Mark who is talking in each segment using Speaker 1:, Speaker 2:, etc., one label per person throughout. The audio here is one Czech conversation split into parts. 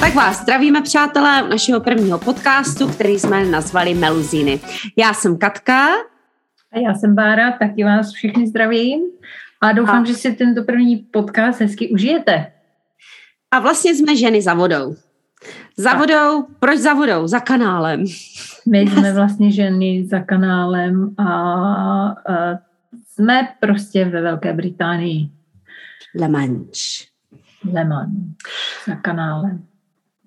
Speaker 1: Tak vás zdravíme, přátelé, našeho prvního podcastu, který jsme nazvali Meluzíny. Já jsem Katka.
Speaker 2: A já jsem Bára, taky vás všichni zdravím. A doufám, a... že si tento první podcast hezky užijete.
Speaker 1: A vlastně jsme ženy za vodou. Za a. vodou, proč za vodou? Za kanálem.
Speaker 2: My jsme vlastně ženy za kanálem a, a jsme prostě ve Velké Británii.
Speaker 1: Le Manche.
Speaker 2: Le Manche, za kanálem.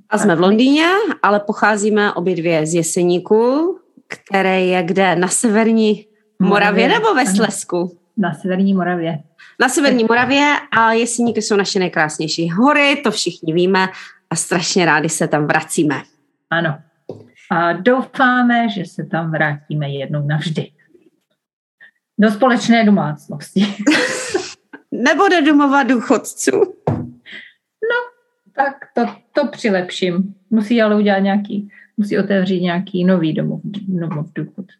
Speaker 1: A jsme v Londýně, ale pocházíme obě dvě z Jeseníku, které je kde? Na severní Moravě, Moravě nebo ve Slesku?
Speaker 2: Na severní Moravě.
Speaker 1: Na severní Moravě a Jeseníky jsou naše nejkrásnější hory, to všichni víme a strašně rádi se tam vracíme.
Speaker 2: Ano. A doufáme, že se tam vrátíme jednou navždy. Do společné domácnosti.
Speaker 1: nebo do domova důchodců.
Speaker 2: No, tak to, to přilepším. Musí ale udělat nějaký, musí otevřít nějaký nový domov, domov důchodců.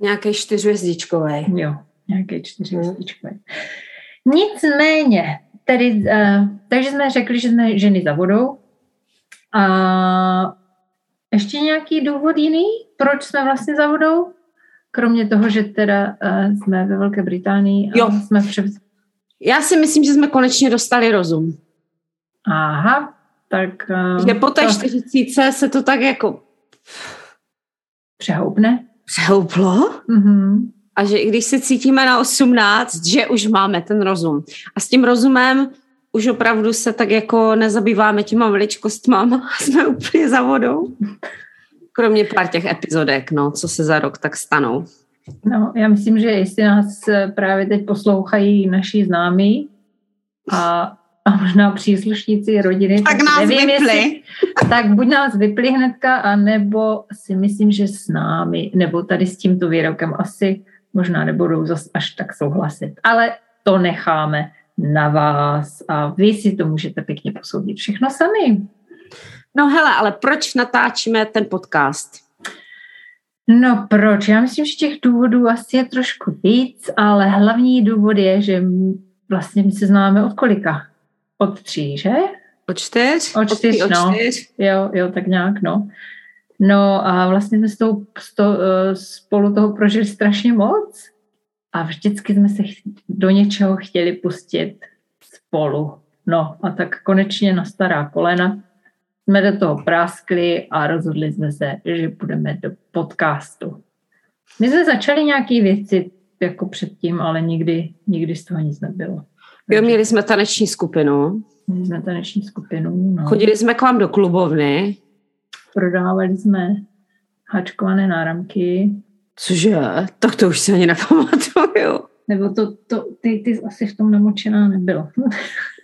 Speaker 1: Nějaký čtyřhvězdičkový.
Speaker 2: Jo, nějaký čtyřhvězdičkový. Hmm. Nicméně, tedy, uh, takže jsme řekli, že jsme ženy za vodou. A ještě nějaký důvod jiný, proč jsme vlastně za vodou? Kromě toho, že teda uh, jsme ve Velké Británii a
Speaker 1: jo.
Speaker 2: jsme převz...
Speaker 1: Já si myslím, že jsme konečně dostali rozum.
Speaker 2: Aha, tak...
Speaker 1: Uh, že po té to... čtyřicíce se to tak jako...
Speaker 2: Přehoupne?
Speaker 1: Přehouplo?
Speaker 2: Mm-hmm.
Speaker 1: A že i když se cítíme na 18, že už máme ten rozum. A s tím rozumem už opravdu se tak jako nezabýváme těma veličkostmama. Jsme úplně za vodou. Kromě pár těch epizodek, no, co se za rok tak stanou.
Speaker 2: No, já myslím, že jestli nás právě teď poslouchají naši známí a a možná příslušníci rodiny.
Speaker 1: Tak, tak nás nevím, vypli.
Speaker 2: Jestli, tak buď nás vypli hnedka, anebo si myslím, že s námi, nebo tady s tímto výrokem asi možná nebudou zas až tak souhlasit. Ale to necháme na vás a vy si to můžete pěkně posoudit všechno sami.
Speaker 1: No hele, ale proč natáčíme ten podcast?
Speaker 2: No proč? Já myslím, že těch důvodů asi je trošku víc, ale hlavní důvod je, že vlastně my se známe od kolika? Od tří, že?
Speaker 1: Od čtyř?
Speaker 2: Od čtyř, od no. čtyř. Jo, jo, tak nějak, no. No a vlastně jsme s tou, s to, eh, spolu toho prožili strašně moc a vždycky jsme se do něčeho chtěli pustit spolu. No a tak konečně na stará kolena jsme do toho práskli a rozhodli jsme se, že půjdeme do podcastu. My jsme začali nějaké věci jako předtím, ale nikdy, nikdy z toho nic nebylo.
Speaker 1: Jo, měli jsme taneční skupinu.
Speaker 2: Měli jsme taneční skupinu, no.
Speaker 1: Chodili jsme k vám do klubovny.
Speaker 2: Prodávali jsme hačkované náramky.
Speaker 1: Cože? Tak to už si ani nepamatuju.
Speaker 2: Nebo to, to ty, ty asi v tom namočená nebylo.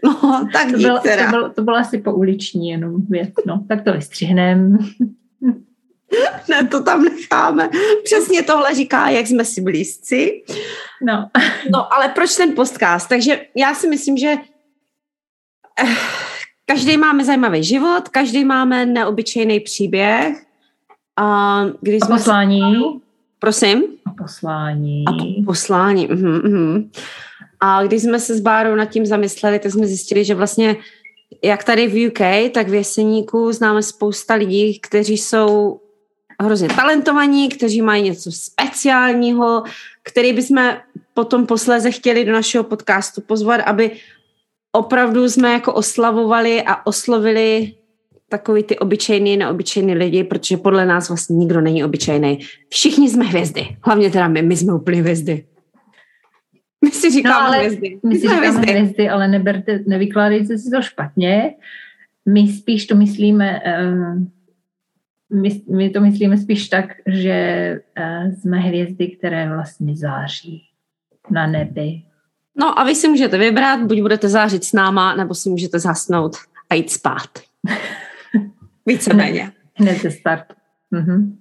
Speaker 1: No, tak
Speaker 2: to, bylo, to, bylo, to bylo asi po uliční jenom věc. No, tak to vystřihnem.
Speaker 1: ne, to tam necháme. Přesně tohle říká, jak jsme si blízci.
Speaker 2: No.
Speaker 1: no, ale proč ten podcast? Takže já si myslím, že eh, každý máme zajímavý život, každý máme neobyčejný příběh. A, když
Speaker 2: a poslání.
Speaker 1: Jsme... Prosím?
Speaker 2: A poslání.
Speaker 1: A poslání. Uhum, uhum. A když jsme se s Bárou nad tím zamysleli, tak jsme zjistili, že vlastně jak tady v UK, tak v Jeseníku známe spousta lidí, kteří jsou hrozně talentovaní, kteří mají něco speciálního, který bychom potom posléze chtěli do našeho podcastu pozvat, aby opravdu jsme jako oslavovali a oslovili takový ty obyčejný, neobyčejný lidi, protože podle nás vlastně nikdo není obyčejný. Všichni jsme hvězdy. Hlavně teda my, my jsme úplně hvězdy. My si říkáme no, ale hvězdy.
Speaker 2: My, my si říkáme hvězdy. hvězdy, ale neberte, nevykládejte si to špatně. My spíš to myslíme um, my, my to myslíme spíš tak, že uh, jsme hvězdy, které vlastně září na nebi.
Speaker 1: No a vy si můžete vybrat, buď budete zářit s náma, nebo si můžete zasnout a jít spát. Víceméně.
Speaker 2: Hned ze start. Mhm.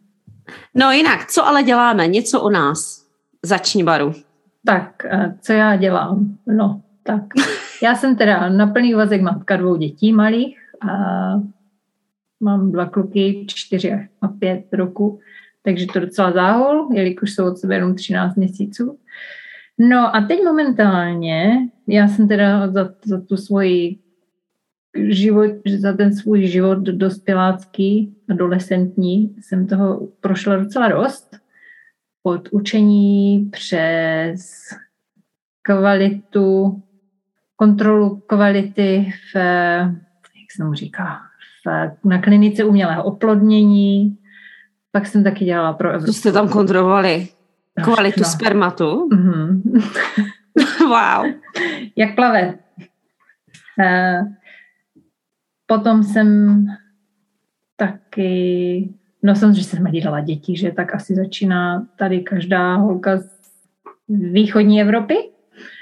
Speaker 1: No jinak, co ale děláme? Něco o nás. Začni, Baru.
Speaker 2: Tak, co já dělám? No, tak. Já jsem teda na plný vazek matka dvou dětí malých. A mám dva kluky, čtyři a pět roku, takže to docela záhol, jelikož jsou od sebe jenom 13 měsíců. No a teď momentálně, já jsem teda za, za tu svoji život, za ten svůj život dospělácký, adolescentní, jsem toho prošla docela dost. Od učení přes kvalitu, kontrolu kvality v, jak se tomu říká, v, na klinice umělého oplodnění. Pak jsem taky dělala pro
Speaker 1: Evropu. Co jste tam kontrolovali? Kvalitu no. spermatu? Mm-hmm. wow.
Speaker 2: Jak plave. Uh, potom jsem taky, no samozřejmě jsem hlídala děti, že tak asi začíná tady každá holka z východní Evropy.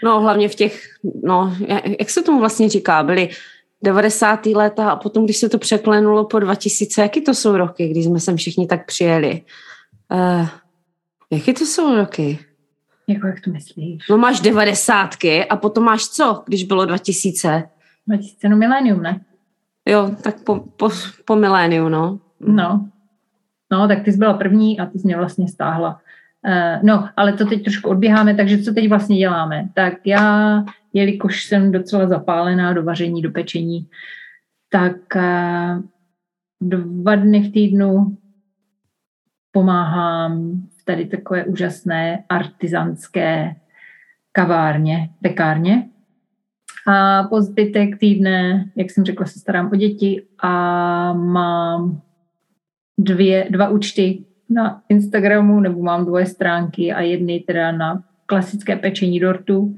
Speaker 1: No hlavně v těch, no jak se tomu vlastně říká, byly 90. léta a potom, když se to překlenulo po 2000, jaký to jsou roky, když jsme sem všichni tak přijeli? Uh, jaký to jsou roky?
Speaker 2: Jako jak to myslíš?
Speaker 1: No máš devadesátky a potom máš co, když bylo 2000?
Speaker 2: 2000, no milénium, ne?
Speaker 1: Jo, tak po, po, po miléniu, no.
Speaker 2: No. No, tak ty jsi byla první a ty jsi mě vlastně stáhla. Uh, no, ale to teď trošku odběháme, takže co teď vlastně děláme? Tak já, jelikož jsem docela zapálená do vaření, do pečení, tak uh, dva dny v týdnu pomáhám v tady takové úžasné artizanské kavárně, pekárně, a po zbytek týdne, jak jsem řekla, se starám o děti a mám dvě, dva účty na Instagramu, nebo mám dvoje stránky a jedny teda na klasické pečení dortu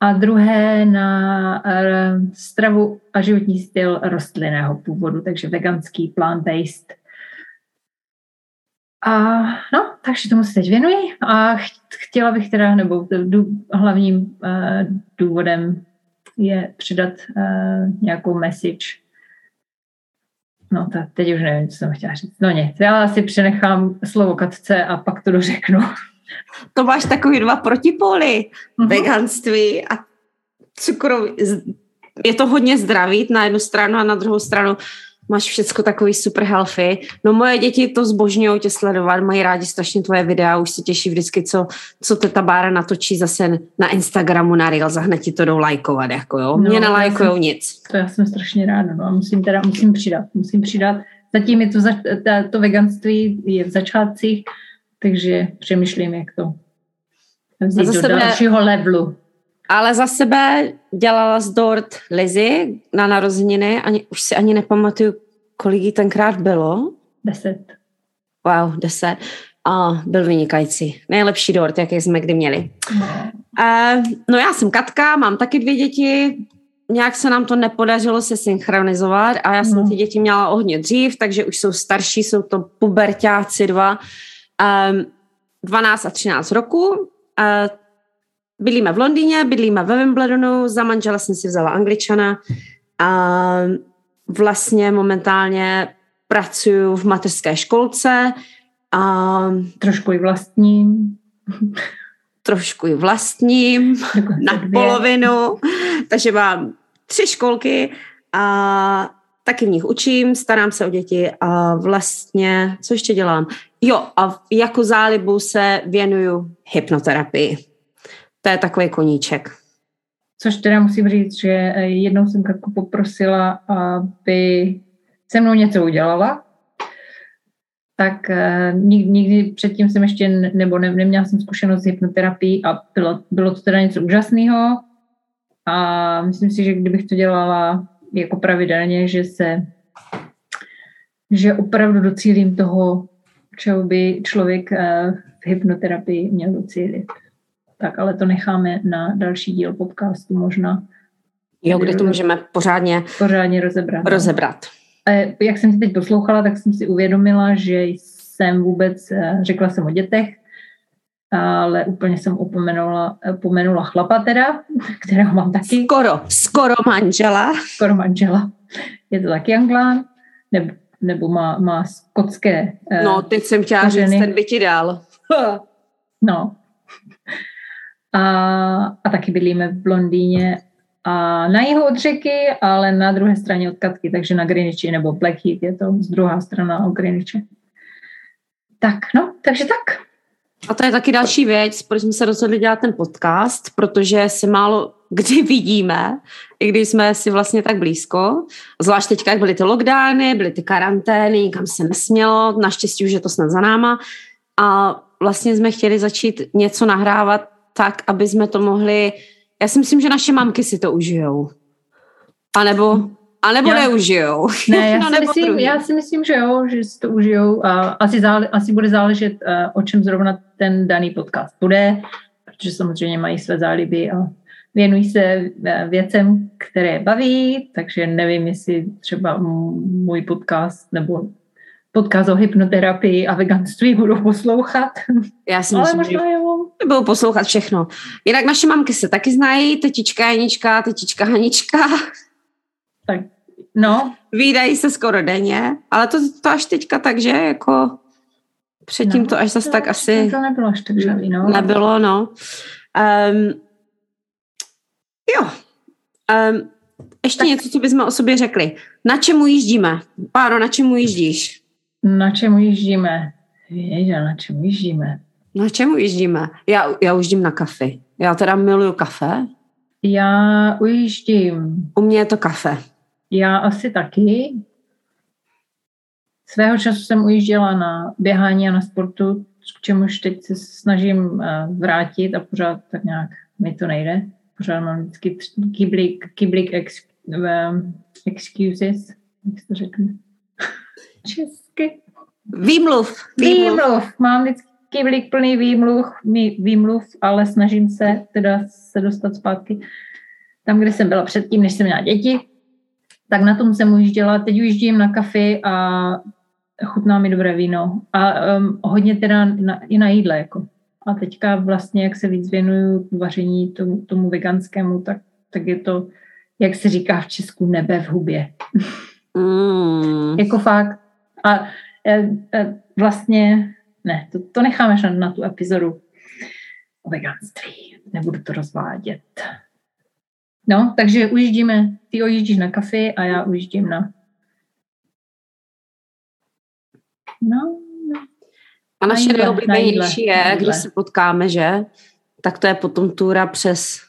Speaker 2: a druhé na uh, stravu a životní styl rostlinného původu, takže veganský, plant-based. A no, takže tomu se teď věnuji a chtěla bych teda, nebo hlavním uh, důvodem je přidat uh, nějakou message. No, tak teď už nevím, co jsem chtěla říct. No nic, já asi přenechám slovo Katce a pak to dořeknu.
Speaker 1: To máš takový dva protipóly. Uh-huh. Veganství a cukrový. Je to hodně zdravý na jednu stranu a na druhou stranu máš všecko takový super healthy. No moje děti to zbožňují tě sledovat, mají rádi strašně tvoje videa, už se těší vždycky, co, co teta Bára natočí zase na Instagramu, na Reels a hned ti to jdou lajkovat, jako jo. Mě no, nelajkujou nic.
Speaker 2: To já jsem strašně ráda, no musím teda, musím přidat, musím přidat. Zatím je to, za, ta, to veganství je v začátcích, takže přemýšlím, jak to vzít do sebe, dalšího levelu.
Speaker 1: Ale za sebe dělala z dort Lizzy na narozeniny, ani, už si ani nepamatuju, kolik jí tenkrát bylo.
Speaker 2: Deset.
Speaker 1: Wow, deset. A byl vynikající. Nejlepší dort, jaký jsme kdy měli. No. Uh, no já jsem Katka, mám taky dvě děti, nějak se nám to nepodařilo se synchronizovat a já jsem no. ty děti měla hodně dřív, takže už jsou starší, jsou to pubertáci dva, um, 12 a 13 roku. Uh, bydlíme v Londýně, bydlíme ve Wimbledonu, za manžela jsem si vzala angličana a vlastně momentálně pracuji v mateřské školce a
Speaker 2: trošku i vlastním.
Speaker 1: trošku i vlastním, na dvě. polovinu, takže mám tři školky a taky v nich učím, starám se o děti a vlastně, co ještě dělám? Jo, a jako zálibu se věnuju hypnoterapii. To je takový koníček.
Speaker 2: Což teda musím říct, že eh, jednou jsem Katku poprosila, aby se mnou něco udělala, tak uh, nikdy předtím jsem ještě, nebo ne, neměla jsem zkušenost s hypnoterapií a bylo, bylo to teda něco úžasného a myslím si, že kdybych to dělala jako pravidelně, že se, že opravdu docílím toho, čeho by člověk uh, v hypnoterapii měl docílit. Tak ale to necháme na další díl podcastu možná.
Speaker 1: Jo, kde to můžeme pořádně,
Speaker 2: pořádně rozebrat.
Speaker 1: No. rozebrat.
Speaker 2: A jak jsem si teď poslouchala, tak jsem si uvědomila, že jsem vůbec, eh, řekla jsem o dětech, ale úplně jsem upomenula, upomenula chlapa teda, kterého mám taky.
Speaker 1: Skoro, skoro manžela.
Speaker 2: Skoro manžela. Je to taky anglán, nebo, nebo má, má skotské
Speaker 1: No, teď jsem chtěla říct, ten by ti dal.
Speaker 2: no, a, a taky bydlíme v Londýně a na jihu od řeky, ale na druhé straně od Katky, takže na Greenwichi nebo Blackheath je to z druhá strana od Greenwichi. Tak, no, takže tak.
Speaker 1: A to je taky další věc, proč jsme se rozhodli dělat ten podcast, protože se málo kdy vidíme, i když jsme si vlastně tak blízko. Zvlášť teďka, jak byly ty lockdowny, byly ty karantény, nikam se nesmělo, naštěstí už je to snad za náma. A vlastně jsme chtěli začít něco nahrávat tak, aby jsme to mohli... Já si myslím, že naše mamky si to užijou. A nebo a nebo já, neužijou.
Speaker 2: Ne, já, no, si myslím, já si myslím, že jo, že si to užijou. A asi, zále, asi bude záležet, uh, o čem zrovna ten daný podcast bude, protože samozřejmě mají své záliby a věnují se eh, věcem, které baví, takže nevím, jestli třeba můj podcast nebo podcast o hypnoterapii a veganství budou poslouchat.
Speaker 1: Já si myslím, Ale možná že jo. budou poslouchat všechno. Jinak naše mamky se taky znají, tetička Janička, tetička Hanička.
Speaker 2: Tak, no.
Speaker 1: Výdají se skoro denně, ale to, to až teďka takže jako předtím no, to až zase tak asi...
Speaker 2: To nebylo až tak žavý, no.
Speaker 1: Nebylo, no. Um, jo. Um, ještě tak. něco, co bychom o sobě řekli. Na čemu jíždíme? Páro, na čemu jíždíš?
Speaker 2: Na čemu jíždíme? Ježa, na čemu jíždíme?
Speaker 1: Na čemu jíždíme? Já, já ujíždím na kafe. Já teda miluju kafe.
Speaker 2: Já ujíždím.
Speaker 1: U mě je to kafe.
Speaker 2: Já asi taky. Svého času jsem ujížděla na běhání a na sportu, k čemuž teď se snažím eh, vrátit a pořád tak nějak mi to nejde. Pořád mám vždycky kyblik, kyblik ex, um, excuses, jak se to řekne. Česky.
Speaker 1: Výmluv.
Speaker 2: Výmluv. výmluv. Mám vždycky kyblik plný výmluv, výmluv, ale snažím se teda se dostat zpátky tam, kde jsem byla předtím, než jsem měla děti tak na tom jsem ujížděla. Teď ujíždím na kafe a chutná mi dobré víno. A um, hodně teda na, i na jídle. Jako. A teďka vlastně, jak se víc věnuju vaření tomu, tomu veganskému, tak, tak je to, jak se říká v Česku, nebe v hubě. Mm. jako fakt. A e, e, vlastně, ne, to, to necháme na, na tu epizodu o veganství. Nebudu to rozvádět. No, takže ujíždíme, ty ujíždíš na kafe a já ujíždím na... No,
Speaker 1: a naše nejoblíbenější je, když se potkáme, že? Tak to je potom túra přes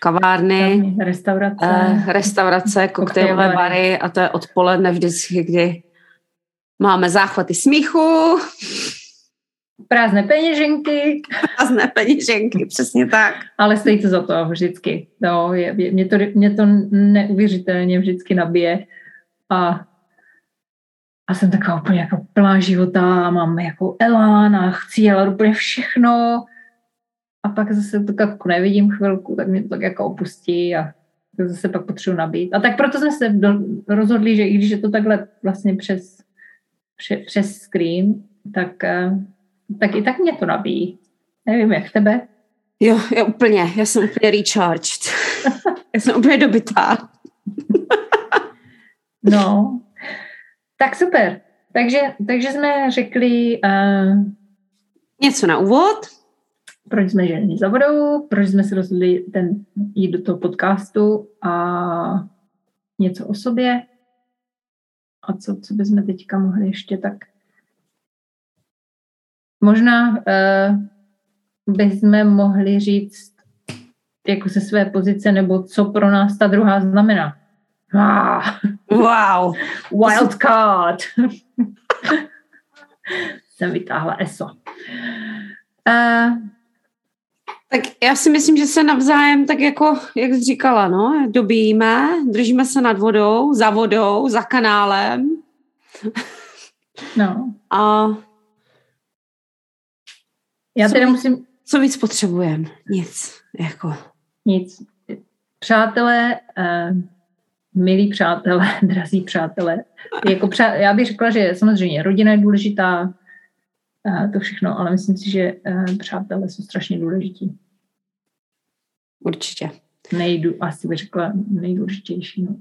Speaker 1: kavárny,
Speaker 2: restaurace,
Speaker 1: eh, restaurace koktejlové bary a to je odpoledne vždycky, kdy máme záchvaty smíchu.
Speaker 2: Prázdné peněženky.
Speaker 1: Prázdné peněženky, přesně tak.
Speaker 2: Ale stojí to za to vždycky. No, je, je, mě, to, mě to neuvěřitelně vždycky nabije. A, a jsem taková úplně jako plná života, mám jako elán a chci dělat úplně všechno. A pak zase to jako nevidím chvilku, tak mě to tak jako opustí a zase pak potřebuji nabít. A tak proto jsme se do, rozhodli, že i když je to takhle vlastně přes, přes, screen, tak eh, tak i tak mě to nabíjí. Nevím, jak tebe?
Speaker 1: Jo, já úplně, já jsem úplně recharged. já jsem úplně dobytá.
Speaker 2: no, tak super. Takže, takže jsme řekli... Uh,
Speaker 1: Něco na úvod.
Speaker 2: Proč jsme ženy za vodou, proč jsme se rozhodli ten, jít do toho podcastu a něco o sobě. A co, co bychom teďka mohli ještě tak Možná uh, bychom mohli říct jako ze své pozice, nebo co pro nás ta druhá znamená.
Speaker 1: Ah. Wow.
Speaker 2: Wild card. Jsem vytáhla ESO. Uh,
Speaker 1: tak já si myslím, že se navzájem, tak jako, jak jsi říkala, no, dobíme, držíme se nad vodou, za vodou, za kanálem.
Speaker 2: No.
Speaker 1: A
Speaker 2: já teda musím...
Speaker 1: Co víc potřebujeme? Nic. Jako.
Speaker 2: Nic. Přátelé, uh, milí přátelé, drazí přátelé, jako přá, já bych řekla, že samozřejmě rodina je důležitá, to všechno, ale myslím si, že uh, přátelé jsou strašně důležití.
Speaker 1: Určitě.
Speaker 2: Nejdu, asi bych řekla nejdůležitější. No.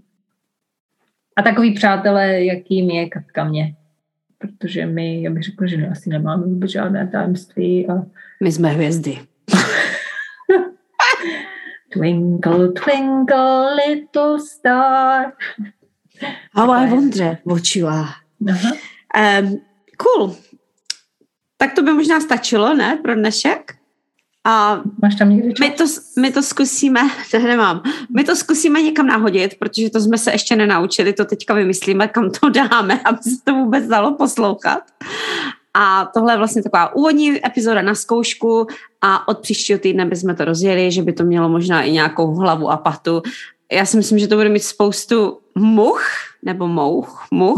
Speaker 2: A takový přátelé, jakým je Katka mě protože my, já bych řekla, že asi nemáme vůbec žádné tajemství. A...
Speaker 1: My jsme hvězdy.
Speaker 2: twinkle, twinkle, little star.
Speaker 1: How I wonder what you are. Um, cool. Tak to by možná stačilo, ne, pro dnešek? A
Speaker 2: Máš tam někde
Speaker 1: my to, my to zkusíme, to nemám, my to zkusíme někam nahodit, protože to jsme se ještě nenaučili, to teďka vymyslíme, kam to dáme, aby se to vůbec dalo poslouchat. A tohle je vlastně taková úvodní epizoda na zkoušku a od příštího týdne bychom to rozjeli, že by to mělo možná i nějakou hlavu a patu. Já si myslím, že to bude mít spoustu much, nebo mouch, much.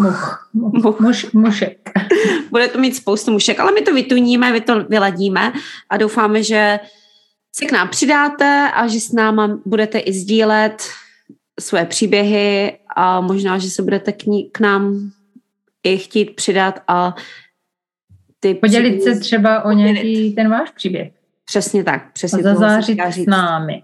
Speaker 2: Much, much. Muš, mušek.
Speaker 1: bude to mít spoustu mušek, ale my to vytuníme, my to vyladíme a doufáme, že se k nám přidáte a že s náma budete i sdílet svoje příběhy a možná, že se budete k, ní, k nám i chtít přidat a ty
Speaker 2: Podělit
Speaker 1: příběhy
Speaker 2: se třeba o nějaký ten váš příběh.
Speaker 1: Přesně tak. Přesně jsem
Speaker 2: zazářit s námi.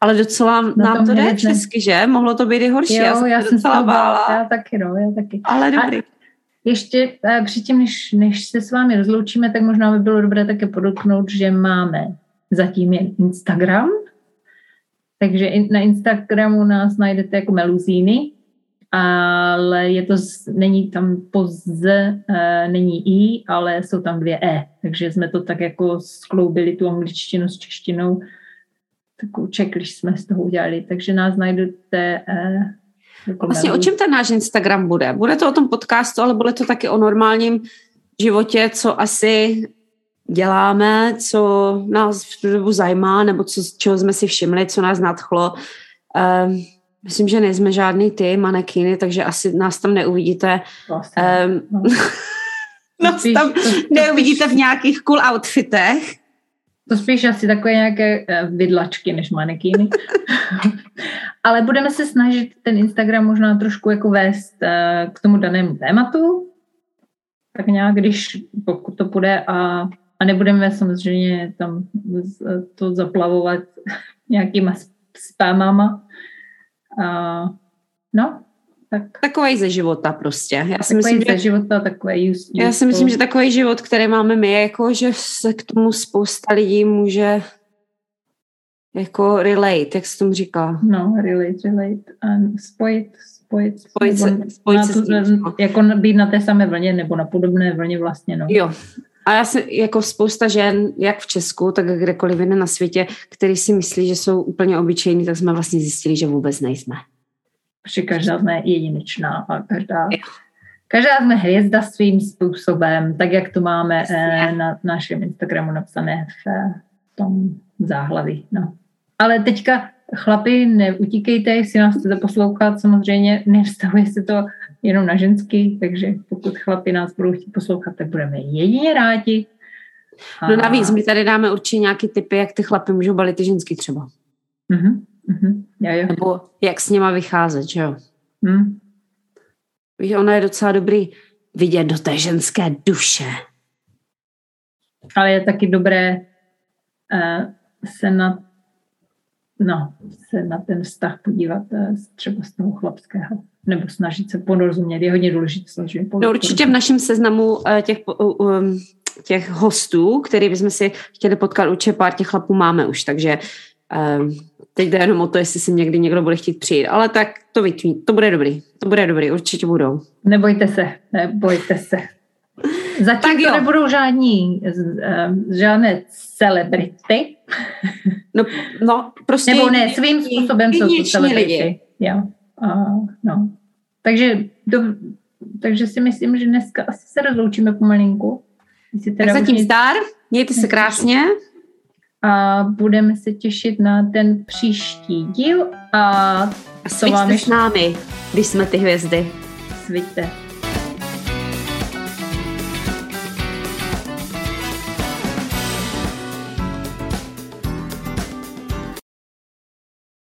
Speaker 1: Ale docela
Speaker 2: Na
Speaker 1: nám to jde česky, že? Mohlo to být i horší.
Speaker 2: Jo,
Speaker 1: já jsem,
Speaker 2: já
Speaker 1: se
Speaker 2: jsem
Speaker 1: docela
Speaker 2: bála. Já taky, no, já taky.
Speaker 1: Ale dobrý.
Speaker 2: Ještě eh, předtím, než, než se s vámi rozloučíme, tak možná by bylo dobré také podotknout, že máme zatím jen Instagram, takže in- na Instagramu nás najdete jako Meluzíny, ale je to, není tam poze, eh, není i, ale jsou tam dvě e, takže jsme to tak jako skloubili tu angličtinu s češtinou, takovou checklist jsme z toho udělali, takže nás najdete eh, jako
Speaker 1: Vlastně o čem ten náš Instagram bude? Bude to o tom podcastu, ale bude to taky o normálním životě, co asi děláme, co nás v tu dobu zajímá, nebo co, čeho jsme si všimli, co nás nadchlo. Um, myslím, že nejsme žádný ty manekýny, takže asi nás tam neuvidíte.
Speaker 2: Vlastně.
Speaker 1: Um,
Speaker 2: No.
Speaker 1: nás tam neuvidíte v nějakých cool outfitech.
Speaker 2: To spíš asi takové nějaké eh, vidlačky než manekýny. Ale budeme se snažit ten Instagram možná trošku jako vést eh, k tomu danému tématu. Tak nějak, když pokud to půjde a, a nebudeme samozřejmě tam to zaplavovat nějakýma spamama. A, no, tak
Speaker 1: Takový ze života prostě. Já si
Speaker 2: takový
Speaker 1: myslím,
Speaker 2: ze
Speaker 1: že
Speaker 2: života takový use,
Speaker 1: Já si myslím, že takový život, který máme my, je jako, že se k tomu spousta lidí může jako relate, jak se tomu říká.
Speaker 2: No, relate, relate. A spojit, spojit.
Speaker 1: Spojit se- spojit se
Speaker 2: tu-
Speaker 1: s tím, no.
Speaker 2: Jako být na té samé vlně, nebo na podobné vlně vlastně, no.
Speaker 1: Jo. A já si jako spousta žen, jak v Česku, tak kdekoliv jinde na světě, který si myslí, že jsou úplně obyčejní, tak jsme vlastně zjistili, že vůbec nejsme.
Speaker 2: Protože každá jsme jedinečná a každá, každá jsme hvězda svým způsobem, tak jak to máme eh, na našem Instagramu napsané v eh, tom záhlaví, no. Ale teďka chlapi, neutíkejte, jestli nás chcete poslouchat, samozřejmě nevztahuje se to jenom na ženský, takže pokud chlapi nás budou chtít poslouchat, tak budeme jedině rádi.
Speaker 1: No navíc, my tady dáme určitě nějaký typy, jak ty chlapy můžou balit ty ženský třeba.
Speaker 2: Mhm, mhm, jo, jo.
Speaker 1: Nebo jak s nima vycházet, že jo.
Speaker 2: Hm.
Speaker 1: Víš, ono je docela dobrý vidět do té ženské duše.
Speaker 2: Ale je taky dobré eh, se na no, se na ten vztah podívat eh, třeba z toho chlapského, nebo snažit se porozumět. Je hodně důležité snažit
Speaker 1: No určitě v našem seznamu eh, těch, um, těch hostů, který bychom si chtěli potkat, určitě pár těch chlapů máme už, takže teď jde jenom o to, jestli si někdy někdo bude chtít přijít, ale tak to vytví, to bude dobrý, to bude dobrý, určitě budou.
Speaker 2: Nebojte se, nebojte se. Zatím
Speaker 1: Tak
Speaker 2: to
Speaker 1: jo.
Speaker 2: nebudou žádní, žádné celebrity,
Speaker 1: No, no prostě...
Speaker 2: nebo ne, svým způsobem jsou to celebrity.
Speaker 1: lidi.
Speaker 2: Jo. A, no. Takže, do, takže si myslím, že dneska asi se rozloučíme pomalinku.
Speaker 1: Tak
Speaker 2: teda už
Speaker 1: zatím
Speaker 2: nic-
Speaker 1: zdar, mějte se krásně.
Speaker 2: A budeme se těšit na ten příští díl a
Speaker 1: A
Speaker 2: vám ještě-
Speaker 1: s námi, když jsme ty hvězdy.
Speaker 2: sviďte.